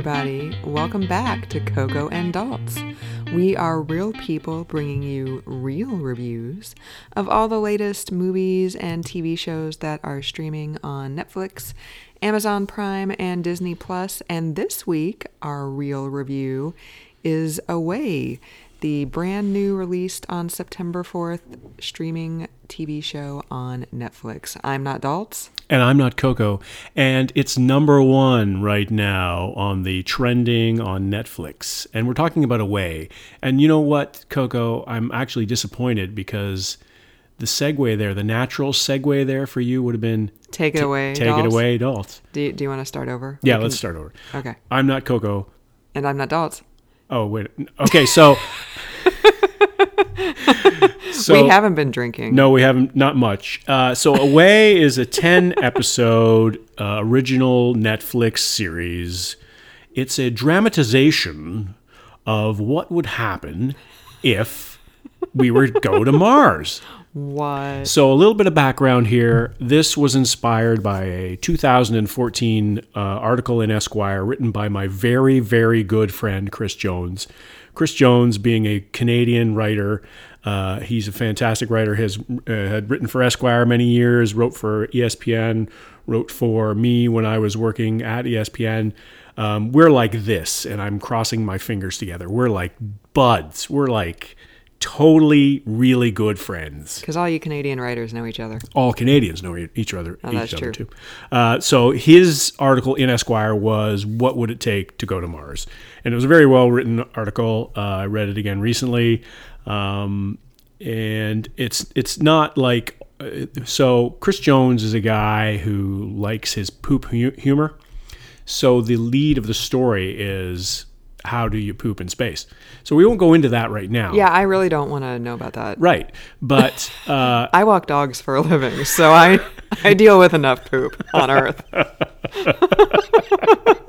everybody. Welcome back to Coco and Daltz. We are real people bringing you real reviews of all the latest movies and TV shows that are streaming on Netflix, Amazon Prime, and Disney Plus. And this week, our real review is Away, the brand new released on September 4th streaming TV show on Netflix. I'm not Daltz. And I'm not Coco. And it's number one right now on the trending on Netflix. And we're talking about Away. And you know what, Coco? I'm actually disappointed because the segue there, the natural segue there for you would have been Take it t- away. Take it away, Daltz. Do you, do you want to start over? Yeah, We let's start over. Okay. I'm not Coco. And I'm not Daltz. Oh, wait. Okay, so. so we haven't been drinking. No, we haven't. Not much. Uh, so, Away is a ten-episode uh, original Netflix series. It's a dramatization of what would happen if we were to go to Mars. What? So, a little bit of background here. This was inspired by a 2014 uh, article in Esquire written by my very, very good friend, Chris Jones. Chris Jones, being a Canadian writer, uh, he's a fantastic writer, has uh, had written for Esquire many years, wrote for ESPN, wrote for me when I was working at ESPN. Um, we're like this, and I'm crossing my fingers together. We're like buds. We're like totally really good friends Because all you Canadian writers know each other. all Canadians know each other, Oh, each that's other true. too. Uh, so his article in Esquire was "What would it take to go to Mars?" and it was a very well written article. Uh, I read it again recently, um, and it's it's not like uh, so. Chris Jones is a guy who likes his poop hu- humor. So the lead of the story is how do you poop in space? So we won't go into that right now. Yeah, I really don't want to know about that. Right, but. Uh, I walk dogs for a living, so I I deal with enough poop on Earth.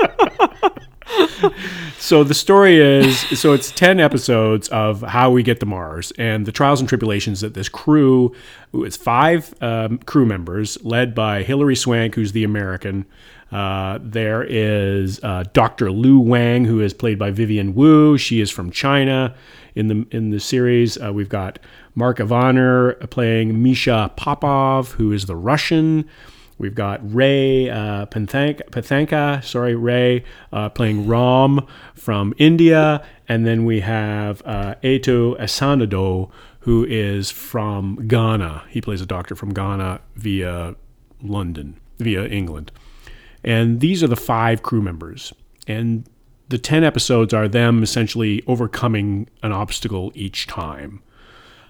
So the story is so it's 10 episodes of how we get to Mars and the trials and tribulations that this crew, it's five um, crew members led by Hilary Swank, who's the American. Uh, there is uh, Dr. Lu Wang, who is played by Vivian Wu. She is from China in the in the series. Uh, we've got Mark Ivanir playing Misha Popov, who is the Russian. We've got Ray uh, sorry, Ray uh, playing Ram from India, and then we have uh, Ato Essandoh, who is from Ghana. He plays a doctor from Ghana via London, via England, and these are the five crew members. And the ten episodes are them essentially overcoming an obstacle each time.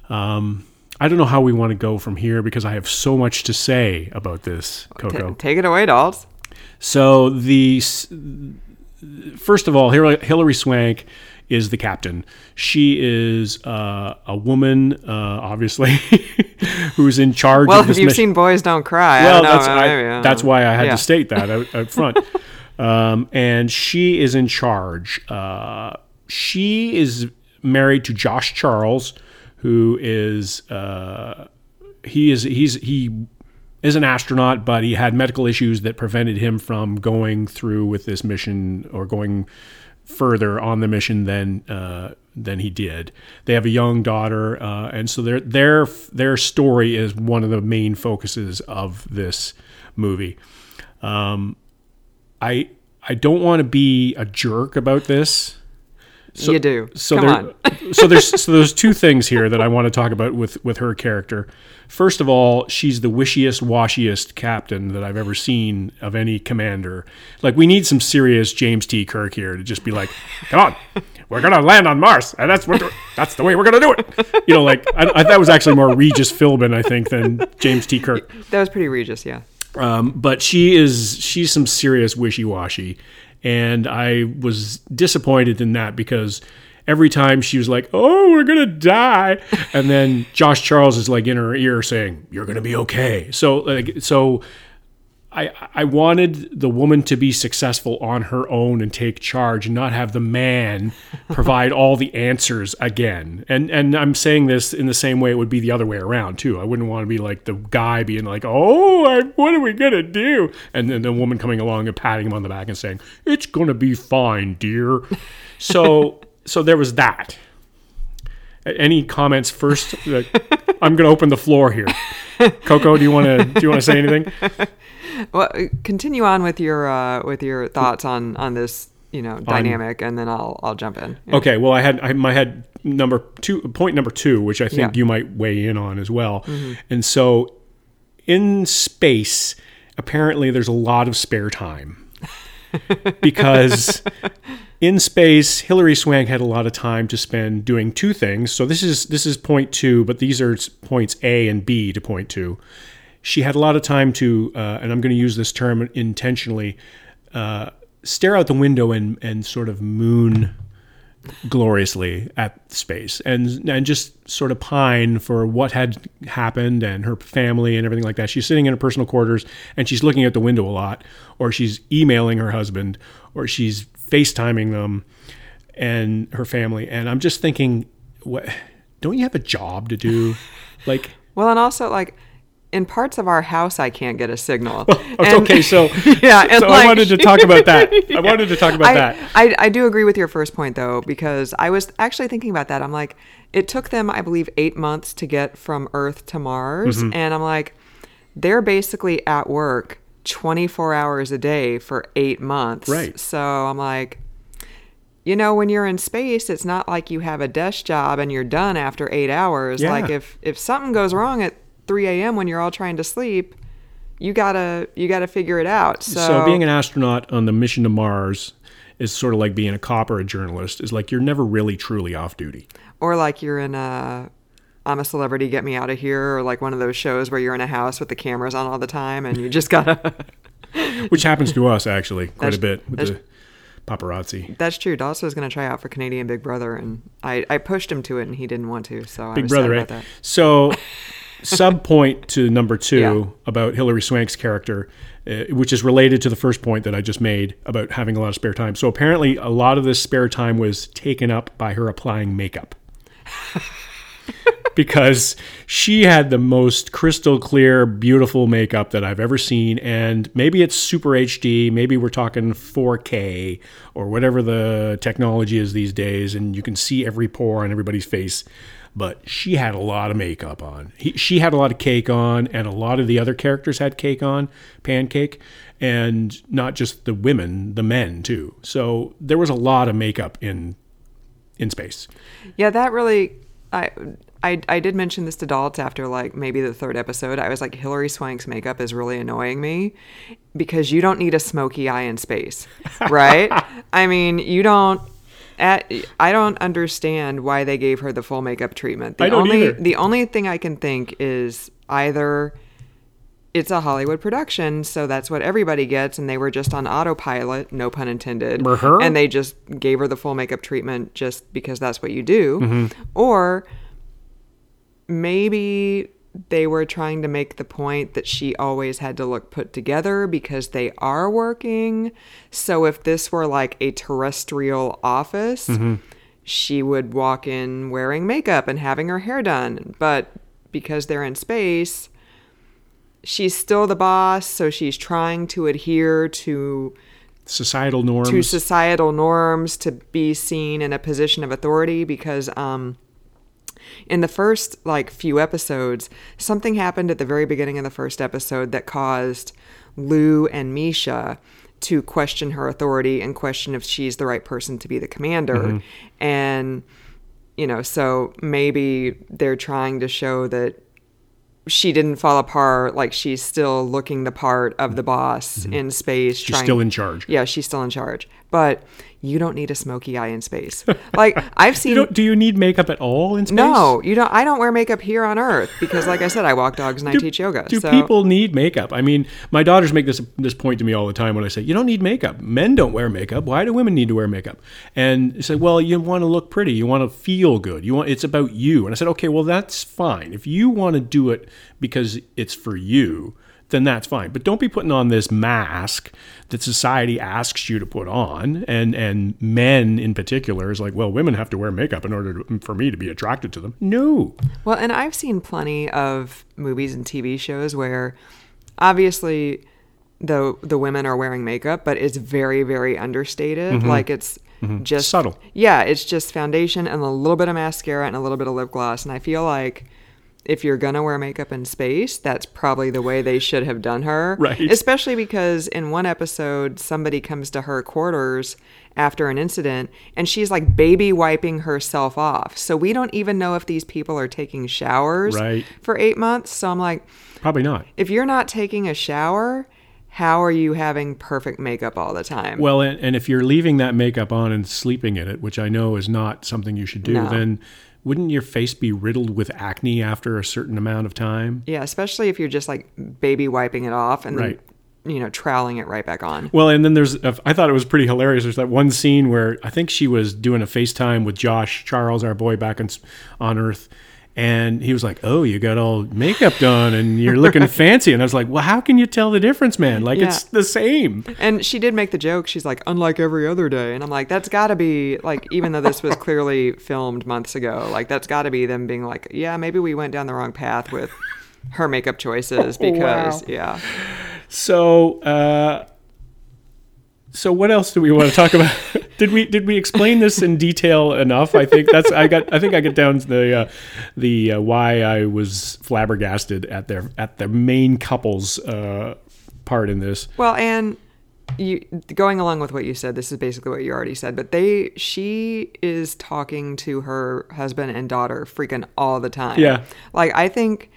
Um, I don't know how we want to go from here because I have so much to say about this, Coco. Take it away, Daltz. So the first of all, Hilary Swank is the captain. She is uh, a woman, uh, obviously, who's in charge Well, of if you've mission. seen Boys Don't Cry, I well, don't know. that's I- I that's why I had Yeah. to state that out, out front. um, and she is in charge. Uh, she is married to Josh Charles, who is uh, he is he's he is an astronaut, but he had medical issues that prevented him from going through with this mission or going further on the mission than uh, than he did. They have a young daughter, uh, and so their their their story is one of the main focuses of this movie. Um, I I don't want to be a jerk about this. You do. So Come there, on. so there's so there's two things here that I want to talk about with with her character. First of all, she's the wishiest, washiest captain that I've ever seen of any commander. Like we need some serious James T. Kirk here to just be like, "Come on, we're gonna land on Mars, and that's what the, that's the way we're gonna do it." You know, like I, I, that was actually more Regis Philbin, I think, than James T. Kirk. That was pretty Regis, yeah. Um, but she is she's some serious wishy washy, and I was disappointed in that because every time she was like, "Oh, we're gonna die," and then Josh Charles is like in her ear saying, "You're gonna be okay." So like so. I, I wanted the woman to be successful on her own and take charge and not have the man provide all the answers again. And and I'm saying this in the same way it would be the other way around too. I wouldn't want to be like the guy being like, "Oh, I, what are we gonna do?" And then the woman coming along and patting him on the back and saying, "It's gonna be fine, dear." So so there was that. Any comments first? I'm going to open the floor here. Coco, do you want to do you want to say anything? Well, continue on with your uh, with your thoughts on on this you know dynamic, and then I'll I'll jump in. Yeah. Okay. Well, I had I my head number two point number two, which I think Yeah. you might weigh in on as well. And so, in space, apparently there's a lot of spare time because in space, Hilary Swank had a lot of time to spend doing two things. So this is this is point two, but these are points A and B to point two. She had a lot of time to, uh, and I'm going to use this term intentionally, uh, stare out the window and and sort of moon gloriously at space and and just sort of pine for what had happened and her family and everything like that. She's sitting in her personal quarters and she's looking out the window a lot, or she's emailing her husband, or she's FaceTiming them and her family. And I'm just thinking, what? Don't you have a job to do? Like, Well, and also like in parts of our house, I can't get a signal. it's And- okay. So yeah, and so I wanted to talk about that. I wanted to talk about I, that. I, I do agree with your first point though, because I was actually thinking about that. I'm like, it took them, I believe, eight months to get from Earth to Mars. Mm-hmm. And I'm like, they're basically at work 24 hours a day for eight months. Right. So I'm like, you know, when you're in space, it's not like you have a desk job and you're done after eight hours. Yeah. Like if if something goes wrong at 3 a.m. when you're all trying to sleep, you gotta you gotta figure it out. So, So being an astronaut on the mission to Mars is sort of like being a cop or a journalist. Is like you're never really truly off duty. or like you're in a I'm a celebrity, get me out of here, or like one of those shows where you're in a house with the cameras on all the time and you just gotta. Which happens to us actually quite That's- a bit with the paparazzi. That's true. Dawson was gonna try out for Canadian Big Brother, and I, I pushed him to it, and he didn't want to. So I Big Brother, right? Eh? that. So, sub point to number two Yeah. about Hilary Swank's character, uh, which is related to the first point that I just made about having a lot of spare time. So, apparently, a lot of this spare time was taken up by her applying makeup. because she had the most crystal clear, beautiful makeup that I've ever seen. And maybe it's super HD, maybe we're talking 4K or whatever the technology is these days, and you can see every pore on everybody's face. But she had a lot of makeup on. He, she had a lot of cake on, and a lot of the other characters had cake on, pancake, and not just the women, the men too. So there was a lot of makeup in in space. Yeah, that really. I, I I did mention this to Dalt after like maybe the third episode. I was like, Hilary Swank's makeup is really annoying me because you don't need a smoky eye in space, right? I mean, you don't. At, I don't understand why they gave her the full makeup treatment. The I don't only either. the only thing I can think is either it's a Hollywood production, so that's what everybody gets, and they were just on autopilot, no pun intended, and they just gave her the full makeup treatment just because that's what you do, Mm-hmm. or maybe they were trying to make the point that she always had to look put together because they are working. So if this were like a terrestrial office, Mm-hmm. she would walk in wearing makeup and having her hair done. But because they're in space, she's still the boss, so she's trying to adhere to Societal norms. to societal norms to be seen in a position of authority because um in the first like few episodes something happened at the very beginning of the first episode that caused Lu and Misha to question her authority and question if she's the right person to be the commander mm-hmm. and you know so maybe they're trying to show that she didn't fall apart like she's still looking the part of the boss mm-hmm. in space She's still in charge. yeah, she's still in charge. But you don't need a smoky eye in space. Like I've You seen don't, do you need makeup at all in space? No, you don't I don't wear makeup here on Earth because like I said, I walk dogs and I teach yoga. Do so people need makeup? I mean, my daughters make this this point to me all the time when I say, "You don't need makeup. Men don't wear makeup. Why do women need to wear makeup?" And they say, "Well, you want to look pretty. You want to feel good. You want it's about you." And I said, "Okay, well that's fine. If you want to do it because it's for you, then that's fine. But don't be putting on this mask that society asks you to put on, and and men in particular is like, well, women have to wear makeup in order to, for me to be attracted to them. No, Well, and I've seen plenty of movies and TV shows where obviously the the women are wearing makeup, but it's very very understated. Mm-hmm. Like it's mm-hmm. just Subtle. Yeah, it's just foundation and a little bit of mascara and a little bit of lip gloss. And I feel like if you're gonna wear makeup in space, that's probably the way they should have done her. Right. Especially because in one episode, somebody comes to her quarters after an incident and she's like baby wiping herself off. So we don't even know if these people are taking showers Right. for eight months. So I'm like, probably not. if you're not taking a shower, how are you having perfect makeup all the time? Well, and, and if you're leaving that makeup on and sleeping in it, which I know is not something you should do, No. then wouldn't your face be riddled with acne after a certain amount of time? yeah, especially if you're just like baby wiping it off and Right. then, you know, troweling it right back on. Well, and then there's, uh, I thought it was pretty hilarious. There's that one scene where I think she was doing a FaceTime with Josh Charles, our boy back on, on Earth. And he was like, Oh, you got all makeup done and you're looking fancy. And I was like, Well, how can you tell the difference, man? Like, it's the same. And she did make the joke. She's like, unlike every other day. And I'm like, that's got to be like, even though this was clearly filmed months ago, like that's got to be them being like, yeah, maybe we went down the wrong path with her makeup choices because, yeah. So, uh, so what else do we want to talk about? did we did we explain this in detail enough? I think that's I got I think I get down to the uh, the uh, why I was flabbergasted at their at the main couple's uh, part in this. Well, and you going along with what you said, this is basically what you already said, but they she is talking to her husband and daughter freaking all the time. Yeah. Like I think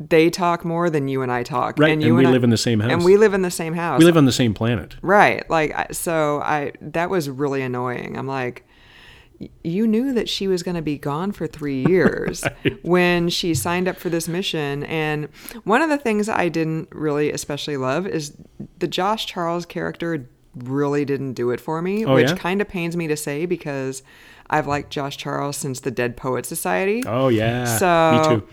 they talk more than you and I talk. Right, and you we I- live in the same house. And we live in the same house. We live on the same planet. Right. Like so I that was really annoying. I'm like you knew that she was going to be gone for 3 years when she signed up for this mission and one of the things I didn't really especially love is the Josh Charles character really didn't do it for me, Oh, which yeah? kind of pains me to say because I've liked Josh Charles since the Dead Poet Society. Oh yeah, So me too.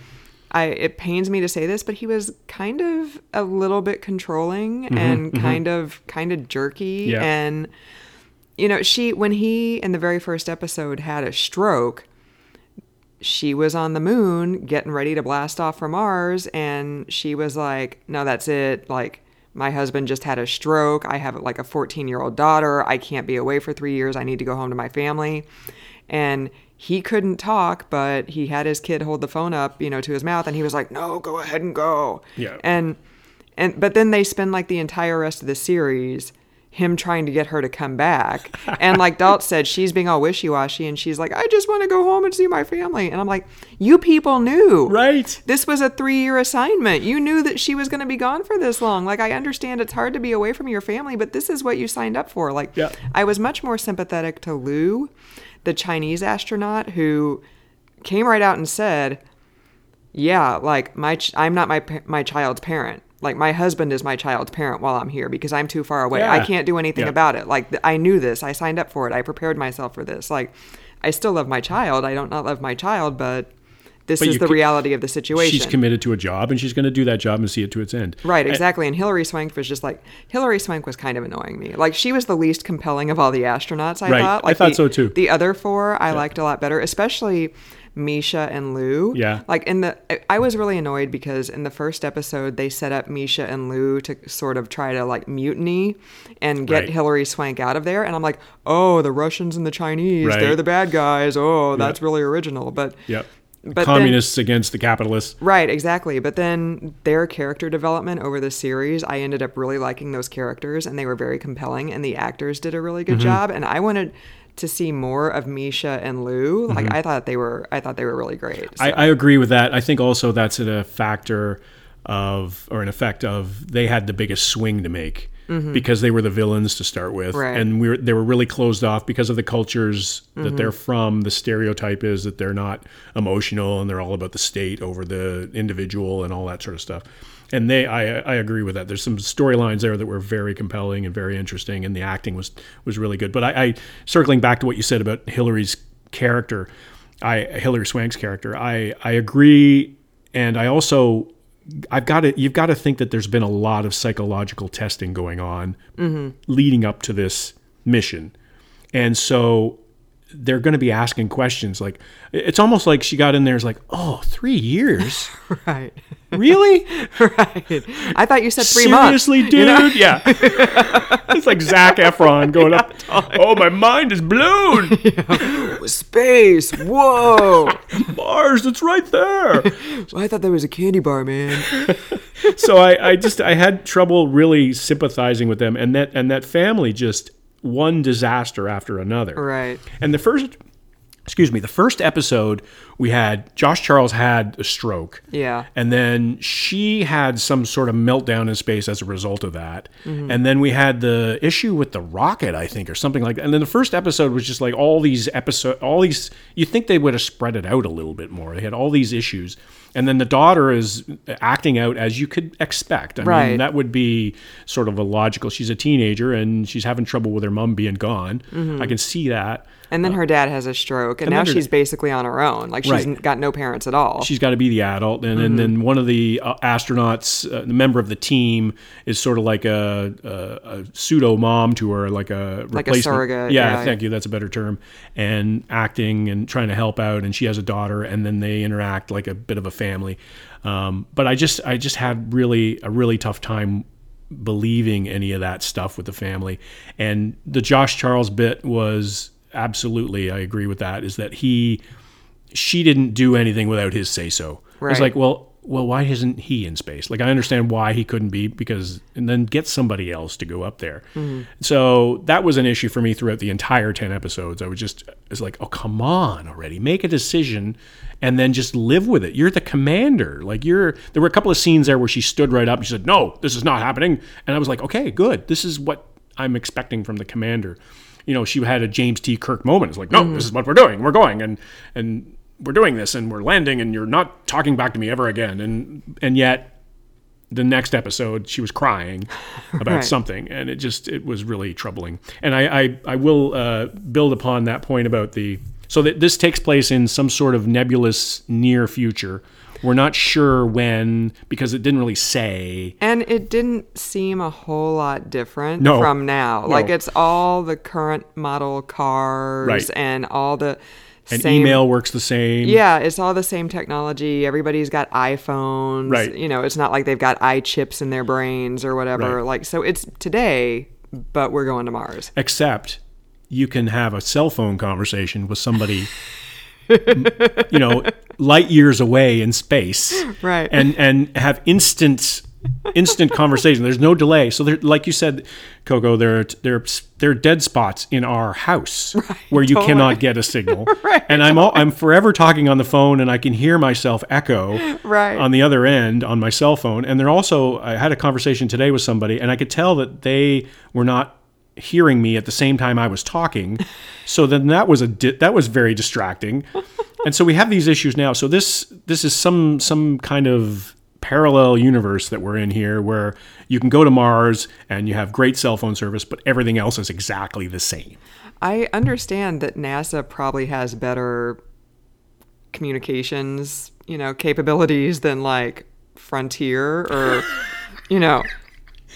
I it pains me to say this, but he was kind of a little bit controlling and kind of kind of jerky Mm-hmm, Yeah. and you know, she when he in the very first episode had a stroke, she was on the moon getting ready to blast off from Mars and she was like, "No, that's it. Like my husband just had a stroke. I have like a 14-year-old daughter. I can't be away for 3 years. I need to go home to my family." And he couldn't talk, but he had his kid hold the phone up, you know, to his mouth and he was like, "No, go ahead and go." Yeah. And and but then they spend like the entire rest of the series him trying to get her to come back. And like Dalt said, she's being all wishy washy and she's like, I just want to go home and see my family. And I'm like, you people knew. Right. This was a three year assignment. You knew that she was going to be gone for this long. Like, I understand it's hard to be away from your family, but this is what you signed up for. Like, Yeah. I was much more sympathetic to Lu, the Chinese astronaut, who came right out and said, yeah, like my ch- I'm not my pa- my child's parent. Like my husband is my child's parent while I'm here because I'm too far away. I can't do anything Yeah. about it. Like th- I knew this. I signed up for it. I prepared myself for this. Like I still love my child. I don't not love my child, but this But is the reality of the situation. She's committed to a job, and she's going to do that job and see it to its end. Right, exactly. And Hilary Swank was just like Hilary Swank was kind of annoying me. Like she was the least compelling of all the astronauts. I Right. thought. I thought the- so, too. The other four I liked a lot better, especially Misha and Lu. Yeah. Like in the, I was really annoyed because in the first episode they set up Misha and Lu to sort of try to like mutiny and get Right. Hilary Swank out of there. And I'm like, oh, the Russians and the Chinese, Right. they're the bad guys. Oh, that's really original. But Yep. But then- Communists against the capitalists. Right, exactly. But then their character development over the series, I ended up really liking those characters and they were very compelling and the actors did a really good mm-hmm. job and I wanted to see more of Misha and Lu. Like mm-hmm. I thought they were I thought they were really great. So- I, I agree with that. I think also that's a factor of, or an effect of, they had the biggest swing to make because they were the villains to start with, Mm-hmm. Right. and we were, they were really closed off because of the cultures Mm-hmm. that they're from. The stereotype is that they're not emotional and they're all about the state over the individual and all that sort of stuff. And they, I, I agree with that. There's some storylines there that were very compelling and very interesting, and the acting was was really good. But I, I circling back to what you said about Hilary's character, I Hilary Swank's character. I I agree, and I also I've got to you've got to think that there's been a lot of psychological testing going on mm-hmm. leading up to this mission, and so they're going to be asking questions like it's almost like she got in there is like oh three years Right. really right. I thought you said three months. seriously dude yeah it's like Zac Efron going up oh my mind is blown Space. Whoa. Mars it's right there I thought there was a candy bar, man. so I, I just I had trouble really sympathizing with them and that and that family just one disaster after another Right. And the first, excuse me, the first episode we had Josh Charles had a stroke. Yeah. And then she had some sort of meltdown in space as a result of that. And then we had the issue with the rocket, I think, or something like that. And then the first episode was just like all these episode, all these. You think they would have spread it out a little bit more? They had all these issues. And then the daughter is acting out as you could expect. I Right. mean, that would be sort of a logical. She's a teenager and she's having trouble with her mom being gone. I can see that. And then her dad has a stroke, and, now she's basically on her own. Like she's Right. got no parents at all. she's got to be the adult and, and then one of the uh, astronauts uh, the member of the team is sort of like a, a, a pseudo mom to her like a Like a replacement. surrogate, yeah, yeah. thank you that's a better term and acting and trying to help out and she has a daughter and then they interact like a bit of a family um, but i just i just had really a really tough time believing any of that stuff with the family and the josh charles bit was absolutely i agree with that is that he she didn't do anything without his say so. It's like, well, well, why isn't he in space? Like, I understand why he couldn't be because, and then get somebody else to go up there. Mm-hmm. So that was an issue for me throughout the entire 10 episodes. I was just, it's like, oh, come on already. Make a decision and then just live with it. You're the commander. Like, you're, there were a couple of scenes there where she stood right up and she said, no, this is not happening. And I was like, okay, good. This is what I'm expecting from the commander. You know, she had a James T. Kirk moment. It's like, no, this is what we're doing. We're going. And, and, we're doing this and we're landing and you're not talking back to me ever again and and yet the next episode she was crying about Right. something and it just it was really troubling and i i, I will uh, build upon that point about the so that this takes place in some sort of nebulous near future we're not sure when because it didn't really say And it didn't seem a whole lot different No. from now. Like it's all the current model cars Right. and all the and same email works the same Yeah, it's all the same technology. Everybody's got iPhones. Right. You know, it's not like they've got eye chips in their brains or whatever. Right. Like so it's today, but we're going to Mars. except you can have a cell phone conversation with somebody you know light years away in space Right. and and have instant instant conversation there's no delay so there like you said coco there there there are dead spots in our house where you totally. cannot get a signal right, and i'm all, i'm forever talking on the phone and i can hear myself echo Right. on the other end on my cell phone and they're also i had a conversation today with somebody and i could tell that they were not hearing me at the same time i was talking. So then that was a di- that was very distracting. And so we have these issues now. So this this is some some kind of parallel universe that we're in here where you can go to mars and you have great cell phone service but everything else is exactly the same. I understand that NASA probably has better communications, you know, capabilities than like Frontier or, you know,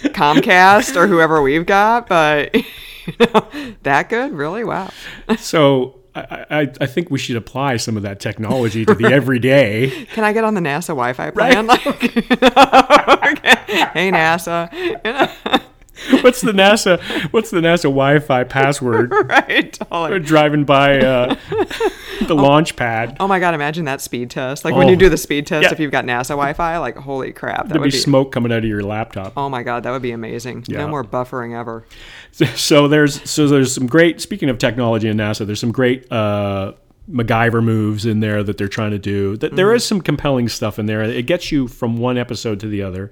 Comcast or whoever we've got, but you know, that good, really? Wow. so I, I, I think we should apply some of that technology to the everyday Can I get on the NASA Wi-Fi plan? Like, okay hey NASA, you know, what's the nasa what's the nasa wi-fi password right? Totally. We're driving by uh, the launch pad. Oh my god, imagine that speed test. Like when you Oh. do the speed test Yeah. if you've got NASA Wi-Fi, like holy crap, that There'd would be be smoke coming out of your laptop. Oh my god, that would be amazing. Yeah. No more buffering ever. So there's so there's some great. Speaking of technology in NASA, there's some great uh, MacGyver moves in there that they're trying to do. That there is some compelling stuff in there. It gets you from one episode to the other.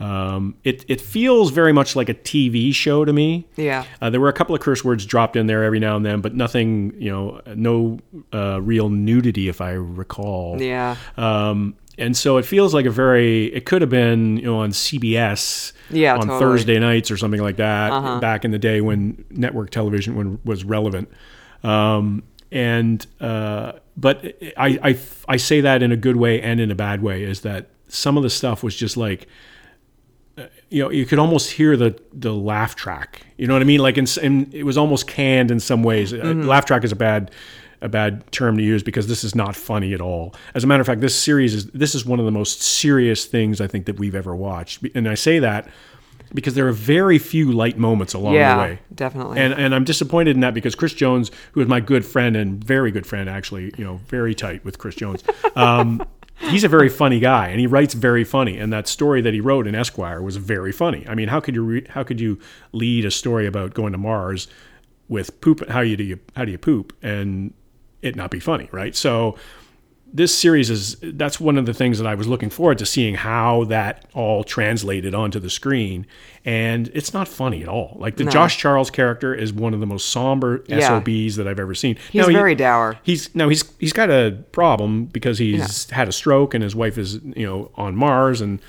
Um, it it feels very much like a TV show to me. Yeah. Uh, there were a couple of curse words dropped in there every now and then, but nothing, you know, no uh, real nudity, if I recall. Yeah. Um, and so it feels like a very, it could have been, you know, on CBS Yeah, on totally. Uh-huh. Thursday nights or something like that back in the day when network television when, was relevant. Um, and, uh, but I, I I say that in a good way and in a bad way is that some of the stuff was just like you know you could almost hear the the laugh track. You know what i mean? Like in, in it was almost canned in some ways. Uh, laugh track is a bad a bad term to use because this is not funny at all. As a matter of fact this series is this is one of the most serious things i think that we've ever watched. And i say that because there are very few light moments along yeah, the way. definitely. and and I'm disappointed in that because Chris Jones, who is my good friend and very good friend, actually, you know, very tight with Chris Jones. Um, he's a very funny guy, and he writes very funny. And that story that he wrote in Esquire was very funny. I mean, how could you re- how could you lead a story about going to Mars with poop? How you do you how do you poop and it not be funny, right? So this series is that's one of the things that I was looking forward to seeing how that all translated onto the screen and it's not funny at all. Like the No. Josh Charles character is one of the most somber Yeah. SOBs that I've ever seen. He's Now, he- very dour. He's no, he's he's got a problem because he's had a stroke and his wife is you know on Mars and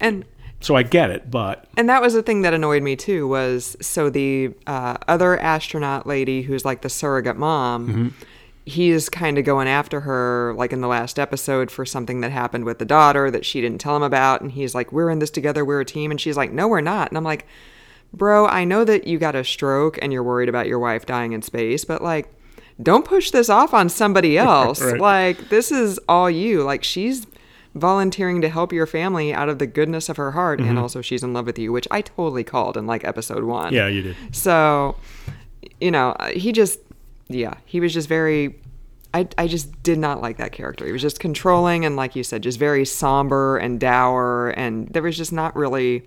And so I get it, but and that was the thing that annoyed me too was so the uh, other astronaut lady who's like the surrogate mom Mm-hmm. He is kind of going after her like in the last episode for something that happened with the daughter that she didn't tell him about and he's like we're in this together we're a team and she's like no we're not and i'm like bro i know that you got a stroke and you're worried about your wife dying in space but like don't push this off on somebody else Right. like this is all you like she's volunteering to help your family out of the goodness of her heart Mm-hmm. and also she's in love with you which i totally called in like episode one yeah, you did. so you know he just yeah he was just very I, I just did not like that character. He was just controlling and, like you said, just very somber and dour. And there was just not really,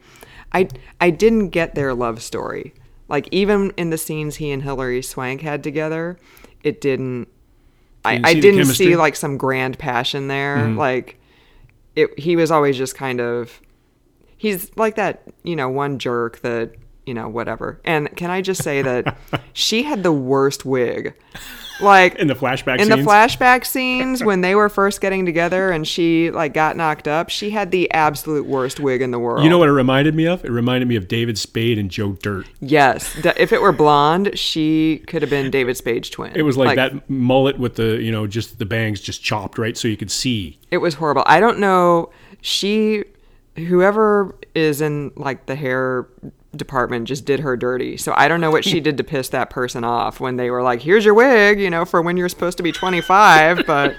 I I didn't get their love story. Like even in the scenes he and Hilary Swank had together, it didn't. I, Didn't I see didn't see like some grand passion there. Mm-hmm. Like it, he was always just kind of. He's like that, you know, one jerk that you know whatever. And can I just say that she had the worst wig. Like In the flashback in scenes, the flashback scenes when they were first getting together and she like got knocked up, she had the absolute worst wig in the world. you know what it reminded me of? It reminded me of David Spade and Joe Dirt. Yes, if it were blonde, she could have been David Spade's twin. It was like, that mullet with the you know just the bangs just chopped right so you could see. It was horrible. I don't know. She, whoever is in like the hair department, just did her dirty. So I don't know what she did to piss that person off when they were like, "Here's your wig," you know, for when you're supposed to be 25, but.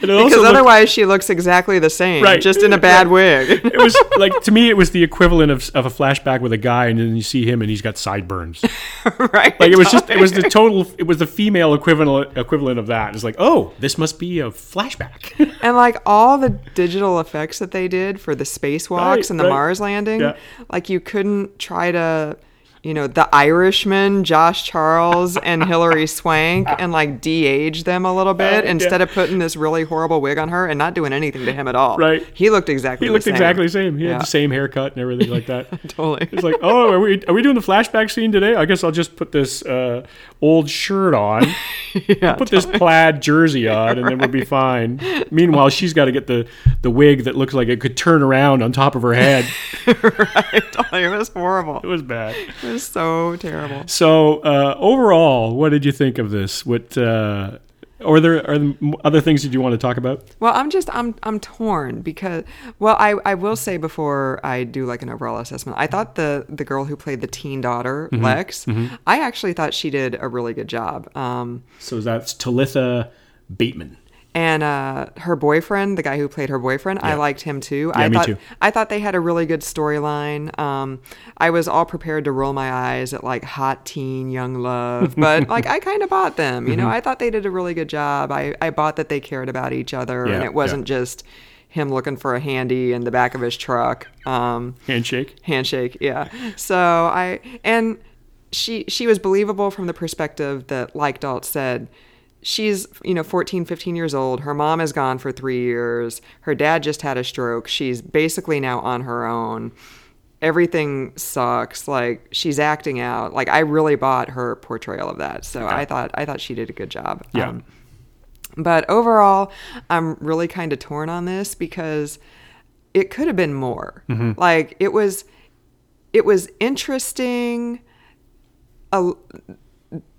Because looked- otherwise, she looks exactly the same, Right. just in a bad wig. it was like to me it was the equivalent of, of a flashback with a guy and then you see him and he's got sideburns right? like it was just it was the total it was the female equivalent equivalent of that it's like oh this must be a flashback And like all the digital effects that they did for the spacewalks Right, and the right. Mars landing, Yeah. like you couldn't try to, you know, the Irishman, Josh Charles, and Hilary Swank, and like de-age them a little bit yeah. instead of putting this really horrible wig on her and not doing anything to him at all. Right. He looked exactly. he the looked same. exactly the same he Yeah. had the same haircut and everything like that Totally. it's like oh are we are we doing the flashback scene today i guess i'll just put this uh, old shirt on yeah. put this plaid jersey on and then we'll be fine meanwhile she's got to get the the wig that looks like it could turn around on top of her head right. Totally. It was horrible. it was bad It was so terrible. So uh, overall, what did you think of this? What uh, or there are there other things that you want to talk about? Well, I'm just I'm I'm torn because well, I I will say before I do like an overall assessment, I thought the the girl who played the teen daughter Mm-hmm. Lex, I actually thought she did a really good job. Um, So that's Talitha Bateman. And uh, her boyfriend, the guy who played her boyfriend, I liked him too. Yeah, I me thought too. I thought they had a really good storyline. Um, I was all prepared to roll my eyes at like hot teen young love, but like I kind of bought them. You Mm-hmm. know, I thought they did a really good job. I I bought that they cared about each other, Yeah, and it wasn't just him looking for a handy in the back of his truck. Um, Handshake. handshake yeah so i and she she was believable from the perspective that like dalt said she's you know 14 15 years old. Her mom is gone for three years. Her dad just had a stroke. She's basically now on her own. Everything sucks. Like she's acting out. Like i really bought her portrayal of that. So i thought i thought she did a good job. Yeah. Um, but overall, I'm really kind of torn on this because it could have been more. Like it was, it was interesting. A,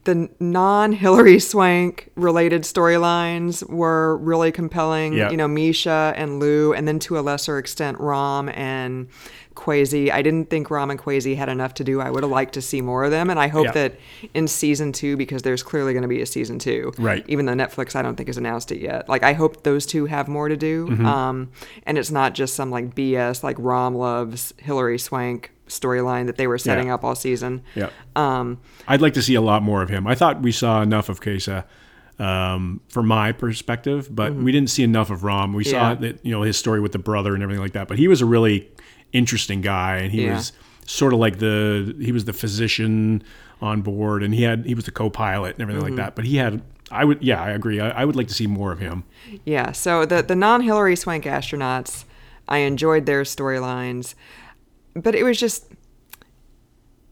the non Hilary Swank related storylines were really compelling. Yeah. You know, Misha and Lu, and then to a lesser extent, Ram and Kwesi. I didn't think Ram and Kwesi had enough to do. I would have liked to see more of them, and I hope Yeah. that in season two, because there's clearly going to be a season two. Right. Even though Netflix, I don't think has announced it yet. Like, I hope those two have more to do. Mm-hmm. Um, and it's not just some like BS like Ram loves Hilary Swank storyline that they were setting Yeah. up all season. Yeah. Um, I'd like to see a lot more of him. I thought we saw enough of Kwesi um, from my perspective, but we didn't see enough of Ram. We saw Mm-hmm. That you know his story with the brother and everything like that. But he was a really interesting guy, and he Yeah. was sort of like the he was the physician on board, and he had he was the co-pilot and everything Mm-hmm. like that. But he had I would yeah I agree. I, I would like to see more of him. Yeah, so the the non-Hilary Swank astronauts, I enjoyed their storylines, but it was just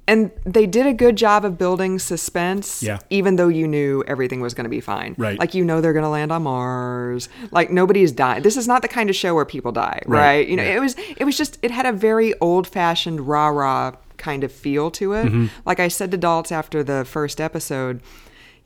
and they did a good job of building suspense Yeah. even though you knew everything was going to be fine. Right. Like you know they're going to land on Mars. Like nobody's dying. This is not the kind of show where people die, right? Right, You know, yeah. it was it was just it had a very old-fashioned rah-rah kind of feel to it. Mm-hmm. Like I said to Daltz after the first episode,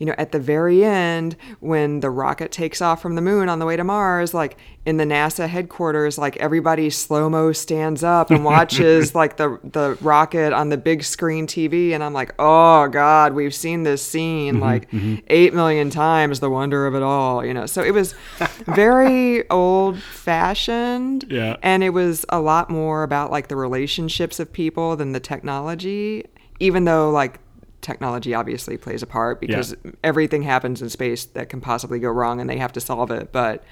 you know, at the very end, when the rocket takes off from the moon on the way to Mars, like in the NASA headquarters, like everybody slow mo stands up and watches like the the rocket on the big screen TV, and I'm like, oh God, we've seen this scene mm-hmm, like mm-hmm. eight million times. The wonder of it all, you know. So it was very old fashioned, Yeah. and it was a lot more about like the relationships of people than the technology, even though like technology obviously plays a part because everything happens in space that can possibly go wrong and they have to solve it. But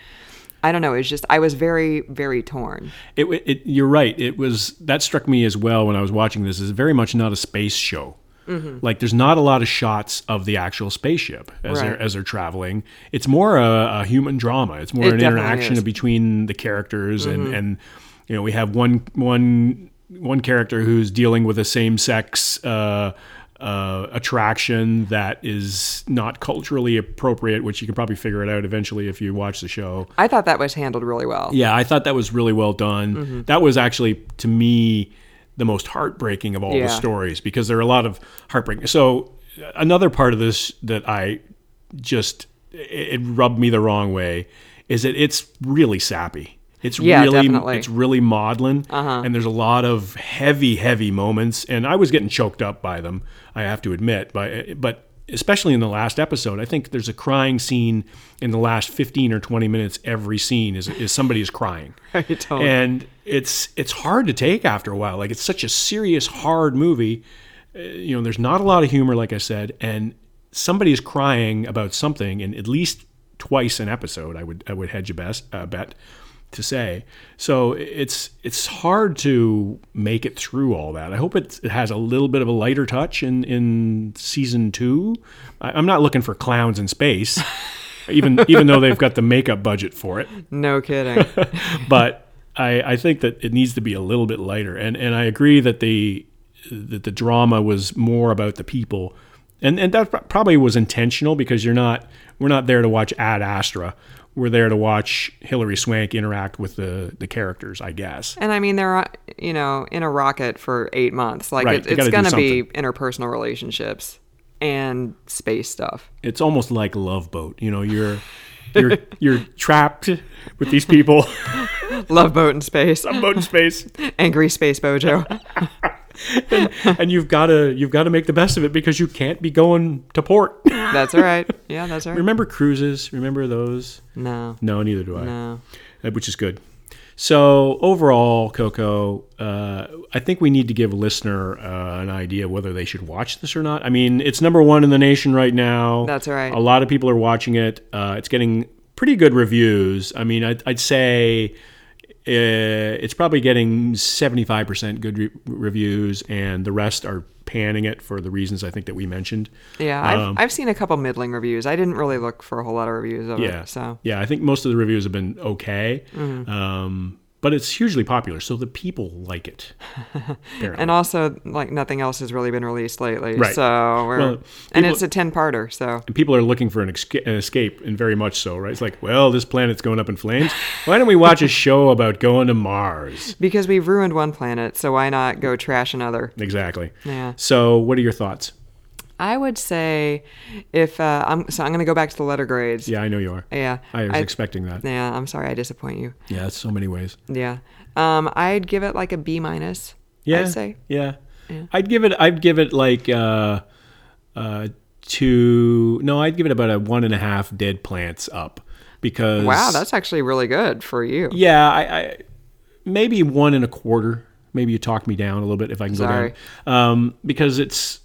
I don't know. It's just I was very very torn. It, it you're right. It was that struck me as well when I was watching this. Is very much not a space show. Mm-hmm. Like there's not a lot of shots of the actual spaceship as Right. they're as they're traveling. It's more a, a human drama. It's more It an interaction is. Mm-hmm. between the characters and and you know we have one one one character who's dealing with a same sex. Uh, uh, attraction that is not culturally appropriate, which you can probably figure it out eventually if you watch the show. I thought that was handled really well. Yeah, I thought that was really well done. Mm-hmm. That was actually to me the most heartbreaking of all Yeah. the stories because there are a lot of heartbreaking. So another part of this that I just it it rubbed me the wrong way is that it's really sappy. It's Yeah, really definitely. it's really maudlin, Uh-huh. and there's a lot of heavy, heavy moments, and I was getting choked up by them. I have to admit, but but especially in the last episode, I think there's a crying scene in the last 15 or 20 minutes. Every scene is is somebody is crying, Right, totally. and it's it's hard to take after a while. Like it's such a serious, hard movie. Uh, you know, there's not a lot of humor, like I said, and somebody is crying about something, and at least twice an episode. I would I would hedge a best uh, bet to say. So it's it's hard to make it through all that. I hope it, it has a little bit of a lighter touch in in season two. I, I'm not looking for clowns in space, even even though they've got the makeup budget for it No kidding. but I, I think that it needs to be a little bit lighter. And and I agree that the that the drama was more about the people, and and that probably was intentional because you're not we're not there to watch Ad Astra. We're there to watch Hilary Swank interact with the the characters, I guess. and I mean they're you know in a rocket for eight months. Like Right, it, it's do gonna be interpersonal relationships and space stuff. It's almost like Love Boat. You know, you're you're you're trapped with these people. Love boat in space. Some boat in space. Angry space bojo. and you've got to you've got to make the best of it because you can't be going to port. That's all right. Yeah, that's all right. Remember cruises? Remember those? No, No, neither do I. no. Uh, Which is good. So overall, Coco, uh, I think we need to give a listener uh, an idea whether they should watch this or not. I mean, it's number one in the nation right now. That's right. A lot of people are watching it. Uh, it's getting pretty good reviews. I mean, I'd, I'd say it's probably getting 75% good re- reviews, and the rest are panning it for the reasons I think that we mentioned. Yeah, I've, Um, I've seen a couple middling reviews. I didn't really look for a whole lot of reviews of Yeah. it. So yeah, I think most of the reviews have been okay, Mm-hmm. um, but it's hugely popular, so the people like it. and also like nothing else has really been released lately. Right. So we're Well, and it's a ten parter. So And people are looking for an, esca- an escape, and very much so, right? It's like, well, this planet's going up in flames. Why don't we watch a show about going to Mars? because we've ruined one planet, so why not go trash another? Exactly. Yeah. So, what are your thoughts? I would say if uh, I'm so I'm going to go back to the letter grades. Yeah, I know you are. Yeah. I was expecting that. Yeah, I'm sorry I disappoint you. Yeah, it's so many ways. Yeah. Um, I'd give it like a B minus. Yeah, I'd say. yeah. I'd give it. I'd give it like uh, uh, two. No, I'd give it about a one and a half dead plants up because. Wow, that's actually really good for you. Yeah, I, I maybe one and a quarter. Maybe you talk me down a little bit if I can Sorry. go down. Um, because it's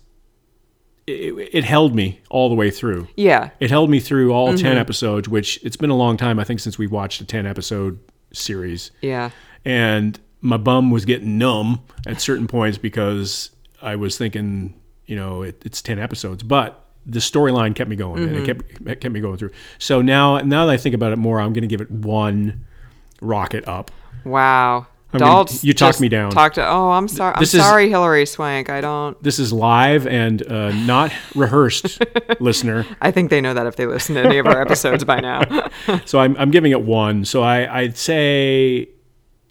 it, it held me all the way through. Yeah. It held me through all Mm-hmm. 10 episodes, which it's been a long time, I think, since we watched a 10 episode series. Yeah. And my bum was getting numb at certain points because I was thinking, you know, it, it's 10 episodes. But the storyline kept me going and it kept, it kept me going through. So now, now that I think about it more, I'm going to give it one rocket up. Wow. I mean, Daltz you talked me down. Talked to. Oh, I'm sorry. I'm This is- sorry, Hilary Swank. I don't. This is live and uh, not rehearsed, listener. I think they know that if they listen to any of our episodes by now. So I'm, I'm giving it one. So I, I'd say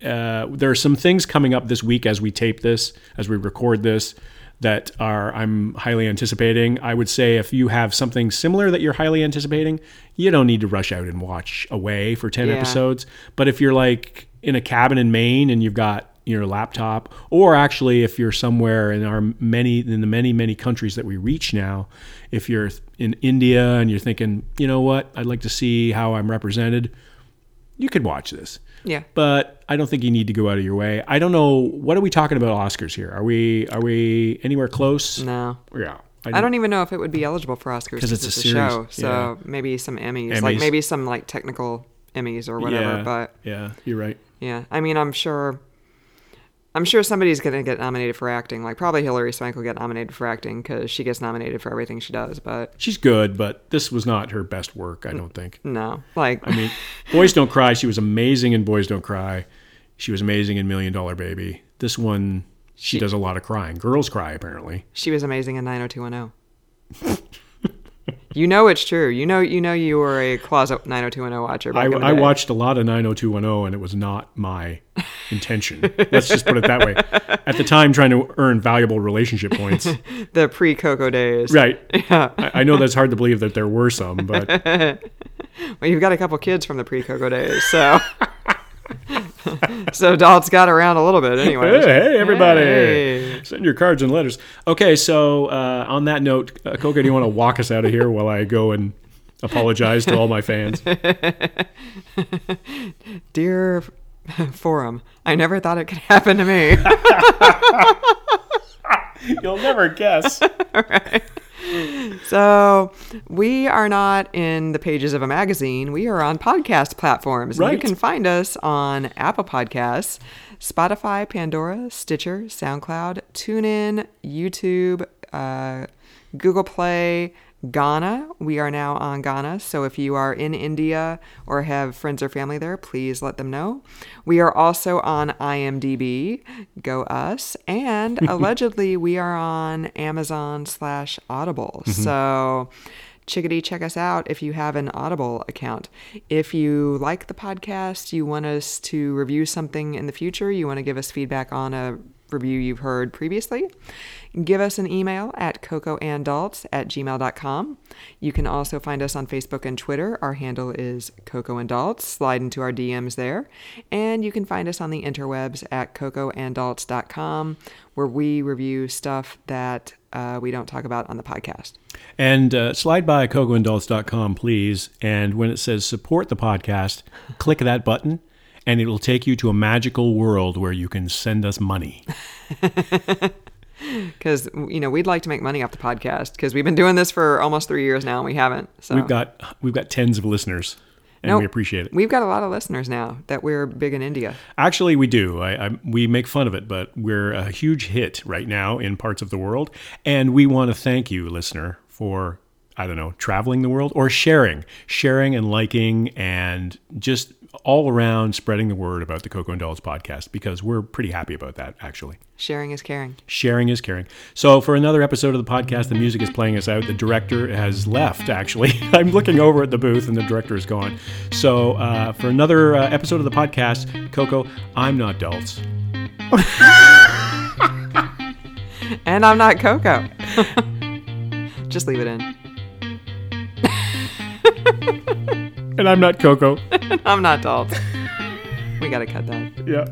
uh, there are some things coming up this week as we tape this, as we record this, that are I'm highly anticipating. I would say if you have something similar that you're highly anticipating, you don't need to rush out and watch away for 10 Yeah. episodes. But if you're like in a cabin in Maine and you've got your laptop, or actually if you're somewhere in our many in the many many countries that we reach now, if you're in India and you're thinking, you know what, I'd like to see how I'm represented, you could watch this yeah. but I don't think you need to go out of your way. I don't know what are we talking about Oscars here? Are we are we anywhere close? No. Yeah. I don't even know if it would be eligible for Oscars 'Cause it's a a series, show. So yeah. maybe some Emmys, Emmys. like maybe some like technical Emmys or whatever. yeah, But yeah, you're right. Yeah, I mean, I'm sure. I'm sure somebody's going to get nominated for acting. Like probably Hilary Swank will get nominated for acting because she gets nominated for everything she does. But She's good, but this was not her best work. I don't think. no, like I mean, Boys Don't Cry. She was amazing in Boys Don't Cry. She was amazing in Million Dollar Baby. This one, she, does a lot of crying. Girls cry apparently. she was amazing in 90210. you know it's true. You know you know you were a closet 90210 watcher. I, I watched a lot of 90210 and it was not my intention. Let's just put it that way. At the time, trying to earn valuable relationship points. the pre Coco days. Right. Yeah. I, I know that's hard to believe that there were some, but Well, you've got a couple kids from the pre Coco days, so. so Dalt's got around a little bit, anyway. hey, everybody, Hey. send your cards and letters. Okay, so uh, on that note, uh, Coco, do you want to walk us out of here while I go and apologize to all my fans? Dear Forum, I never thought it could happen to me. You'll never guess. So we are not in the pages of a magazine. We are on podcast platforms. And You can find us on Apple Podcasts, Spotify, Pandora, Stitcher, SoundCloud, TuneIn, YouTube, uh, Google Play, Gaana. We are now on Gaana. So if you are in India or have friends or family there, please let them know. We are also on IMDb. Go us. And allegedly, we are on Amazon slash Audible. Mm-hmm. So Chickadee, check us out if you have an Audible account. If you like the podcast, you want us to review something in the future, you want to give us feedback on a review you've heard previously, give us an email at cocoandalts at gmail.com. You can also find us on Facebook and Twitter. Our handle is Coco and Dalts. Slide into our DMs there. And you can find us on the interwebs at cocoandalts.com, where we review stuff that uh, we don't talk about on the podcast. And uh, slide by cocoandalts.com, please. And when it says support the podcast, click that button, and it will take you to a magical world where you can send us money. because you know we'd like to make money off the podcast because we've been doing this for almost three years now and we haven't. So We've got we've got tens of listeners, and Nope. we appreciate it. we've got a lot of listeners now that we're big in India. Actually, we do. I, I, we make fun of it, but we're a huge hit right now in parts of the world, and we want to thank you, listener, for I don't know traveling the world or sharing, sharing and liking, and just all around spreading the word about the Coco and Daltz podcast because we're pretty happy about that. Actually, Sharing is caring. sharing is caring. So for another episode of the podcast, the music is playing us out. The director has left. Actually, I'm looking over at the booth, and the director is gone. So uh, for another uh, episode of the podcast, Coco, I'm not Daltz. And I'm not Coco. Just leave it in. And I'm not Coco. I'm not Dalt. we gotta cut that. Yeah.